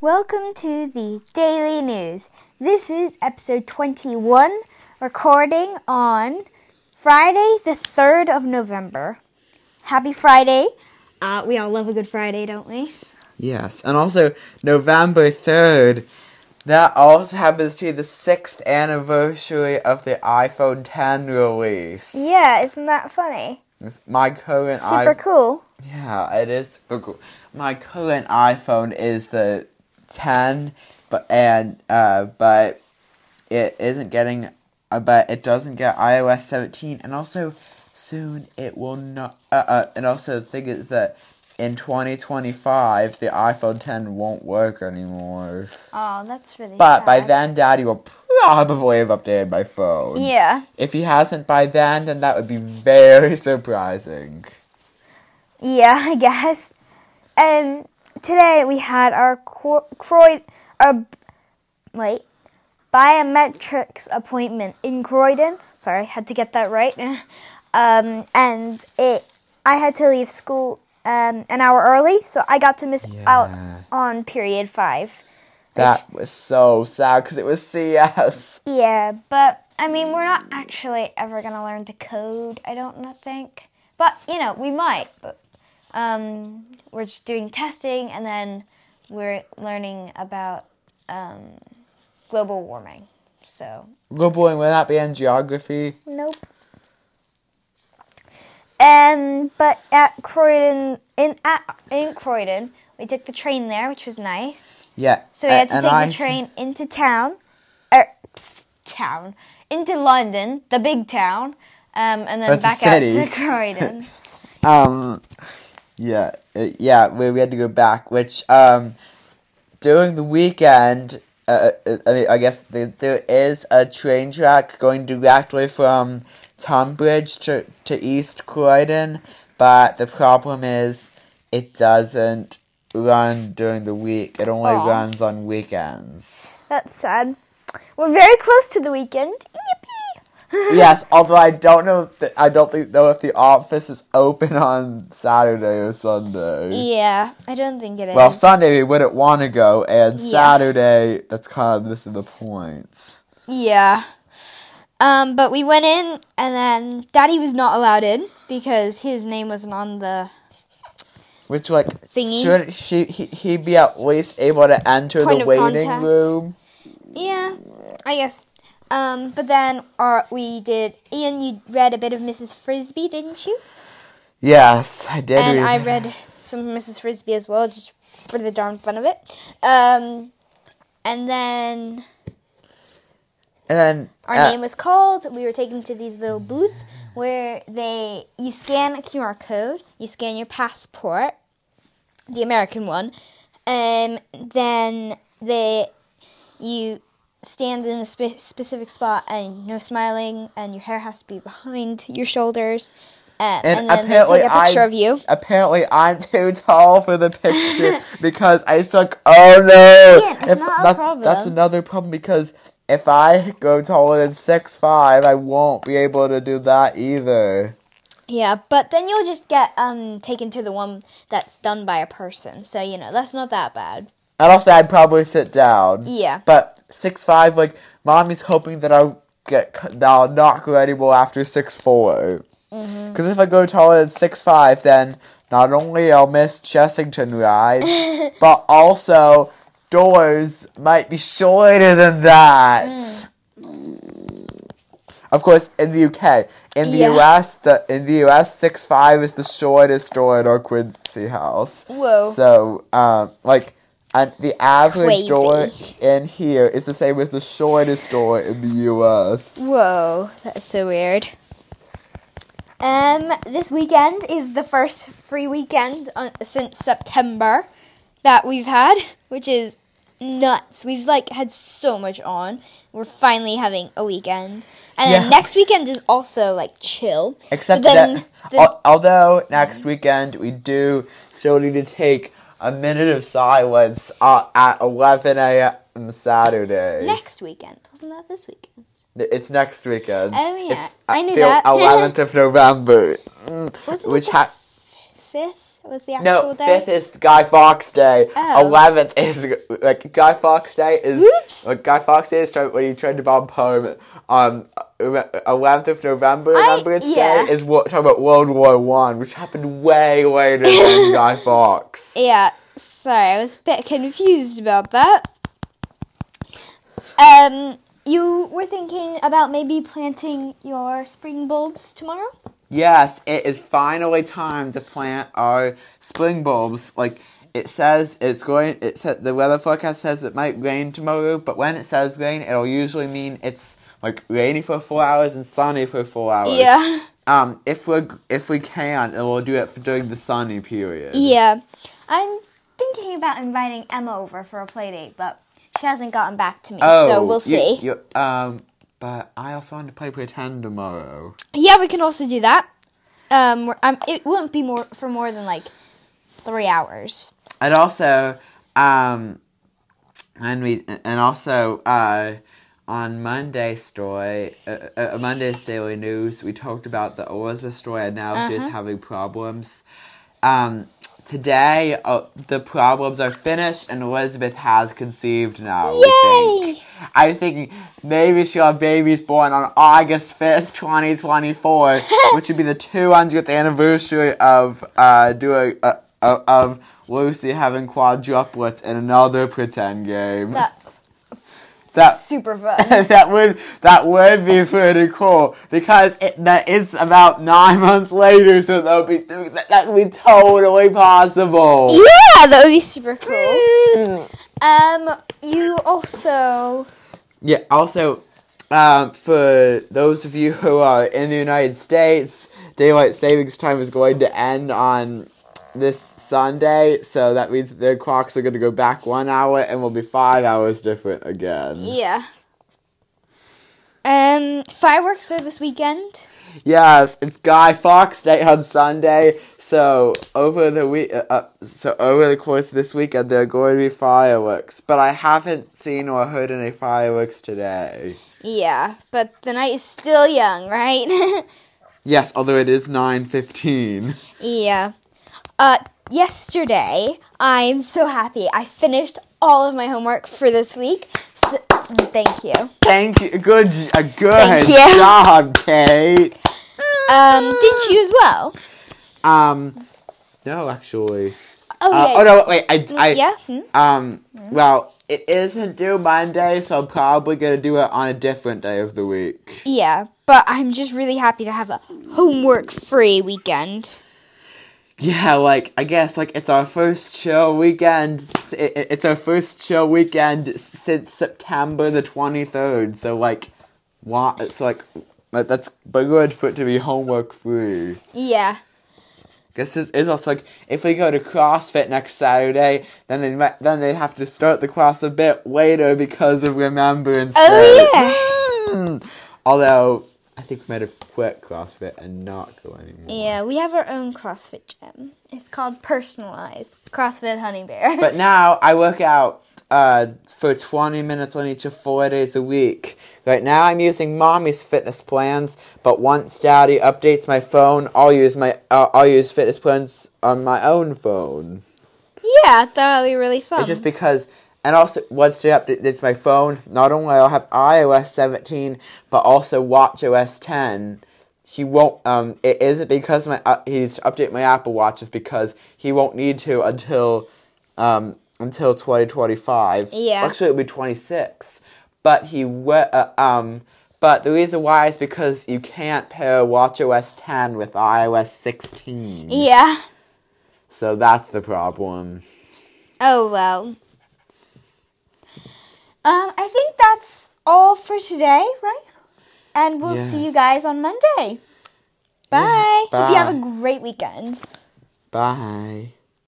Welcome to the Daily News. This is episode 21, recording on Friday, the 3rd of November. Happy Friday. Uh, we all love a good Friday, don't we? Yes, and also November 3rd, that also happens to be the sixth anniversary of the iPhone 10 release. Yeah, isn't that funny? It's my current Super iPhone. cool. Yeah, it is super cool. My current iPhone is the 10, but and uh, but it isn't getting, uh, but it doesn't get iOS 17, and also soon it will not. Uh, uh, and also the thing is that in 2025 the iPhone 10 won't work anymore. Oh, that's really But by then, Daddy will probably have updated my phone. Yeah. If he hasn't by then, then that would be very surprising. Yeah, I guess. Um, today we had our Croyd, our wait, biometrics appointment in Croydon. Sorry, had to get that right. um, and it, I had to leave school um, an hour early, so I got to miss out on period five. That was so sad because it was CS. Yeah, but I mean, we're not actually ever gonna learn to code. I don't think, but you know, we might. But um, we're just doing testing, and then we're learning about um, global warming. So Good boy, will that be in geography? nope. Um, but at Croydon, in at in Croydon, we took the train there, which was nice. Yeah. So we had to and take I- the train into town, er, town, into London, the big town, um, and then That's back out to Croydon. Um, yeah, uh, yeah, we, we had to go back, which, um, during the weekend, uh, uh, I, mean, I guess the, there is a train track going directly from Tunbridge to, to East Croydon, but the problem is it doesn't run during the week. It only Aw. runs on weekends. That's sad. We're very close to the weekend. Yes, although I don't know if the, I don't think know if the office is open on Saturday or Sunday. Yeah, I don't think it is. Well, Sunday we wouldn't want to go, and Yeah. Saturday that's kind of missing the point. yeah. Um, but we went in, and then Daddy was not allowed in because his name wasn't on the Which like Thingy. should she he, he be at least able to enter Point the waiting contact. room? Yeah, I guess. Um, but then our, we did. Ian, you read a bit of Mrs. Frisby, didn't you? Yes, I did. and read- I read some Mrs. Frisby as well, just for the darn fun of it. Um, and then and then our uh, name was called. We were taken to these little booths where they you scan a QR code, you scan your passport, the American one, and then they you stand in a spe- specific spot and no smiling, and your hair has to be behind your shoulders. Uh, And, and, then they take a picture I, of you. Apparently, I'm too tall for the picture because I suck. Oh no! Yeah, it's not a that- problem. That's another problem because if I go taller than six five, I won't be able to do that either. Yeah, but then you'll just get um taken to the one that's done by a person. So you know that's not that bad. And also, I'd probably sit down. Yeah. But six five, like mommy's hoping that I'll get that I'll not go anymore after six four. Mm-hmm. Because if I go taller than six five, then not only I'll miss Chessington rides, but also doors might be shorter than that. Of course, in the UK, in the Yeah. US, the in the US, six five is the shortest door in our Quincy house. Whoa. So, um, like, and the average Crazy. door in here is the same as the shortest door in the US. Whoa, that's so weird. Um, this weekend is the first free weekend on, since September that we've had, which is nuts. We've like had so much on. We're finally having a weekend, and Yeah. then next weekend is also like chill. Except then that, the- although next weekend we do still need to take a minute of silence uh, at 11 a.m. Saturday. next weekend wasn't that this weekend? It's next weekend. Oh, yeah. It's I knew the that. 11th of November. Wasn't Which it the ha- fifth was the actual No, day. fifth is Guy Fawkes Day. Oh. Eleventh is like Guy Fawkes Day is. Whoops. Like Guy Fawkes Day is when you tried to bomb home. Um, eleventh of November, Remembrance yeah. Day is what talking about World War One, which happened way later than Guy Fawkes. Yeah, sorry, I was a bit confused about that. Um, you were thinking about maybe planting your spring bulbs tomorrow? Yes, it is finally time to plant our spring bulbs. Like it says, it's going. It said the weather forecast says it might rain tomorrow, but when it says rain, it'll usually mean it's like rainy for four hours and sunny for four hours. Yeah. Um, if we if we can, and we'll do it for, during the sunny period. Yeah. I'm thinking about inviting Emma over for a play date, but she hasn't gotten back to me, so we'll see. you- um, but I also want to play pretend tomorrow. Yeah, we can also do that. Um, um, it wouldn't be more for more than like three hours. And also, um, and we and also uh, on Monday's story, uh, uh, Monday's Daily News, we talked about the Elizabeth story, and now she's Uh-huh. having problems. Um, today, uh, the problems are finished, and Elizabeth has conceived now. Yay! I was thinking maybe she'll have babies born on August 5th, 2024, which would be the 200th anniversary of uh, doing uh, uh, of Lucy having quadruplets in another pretend game. That's that super fun. that would that would be pretty cool because it, that is about nine months later, so that would be that, that would be totally possible. yeah, that would be super cool. Um, you also Yeah. Also, um, for those of you who are in the United States, daylight savings time is going to end on this Sunday, so that means their clocks are going to go back one hour and will be five hours different again. yeah. Um, fireworks are this weekend. Yes, it's Guy Fawkes Day on Sunday. So over the week, uh, uh, so over the course of this weekend, there are going to be fireworks. But I haven't seen or heard any fireworks today. Yeah, but the night is still young, right? Yes, although it is nine fifteen. yeah. Uh, yesterday, I'm so happy. I finished all of my homework for this week. So, thank you. Thank you. Good, a good Thank you. job, Kate. Um, did you as well? Um, no, actually. Oh Uh, yeah. oh no, wait. I, I, yeah. Hmm? Um, well, it isn't due Monday, so I'm probably gonna do it on a different day of the week. Yeah, but I'm just really happy to have a homework-free weekend. Yeah, like I guess like it's our first show weekend. it- it- It's our first show weekend since September the twenty third. So like, what? It's like that's but good for it to be homework free. Yeah. Guess it's, it's also like if we go to CrossFit next Saturday, then they might, then they have to start the class a bit later because of Remembrance Oh, Day. Hmm. Although I think we might have quit CrossFit and not go anymore. Yeah, we have our own CrossFit gym. It's called Personalized CrossFit Honey Bear. But now I work out uh, for 20 minutes on each of four days a week. Right now I'm using mommy's fitness plans, but once daddy updates my phone, I'll use my uh, I'll use fitness plans on my own phone. yeah, that'll be really fun. It's just because, and also once he updates my phone, not only I'll have iOS 17, but also WatchOS 10. He won't. Um, it isn't because my uh, he's to update my Apple Watch. It's because he won't need to until, um, until 2025. Yeah. Actually, it'll be 26. But he we- uh, um. But the reason why is because you can't pair WatchOS 10 with iOS 16. yeah. So that's the problem. Oh well. Um, I think that's all for today, right? And we'll see you guys on Monday. Bye. Hope you have a great weekend. Bye.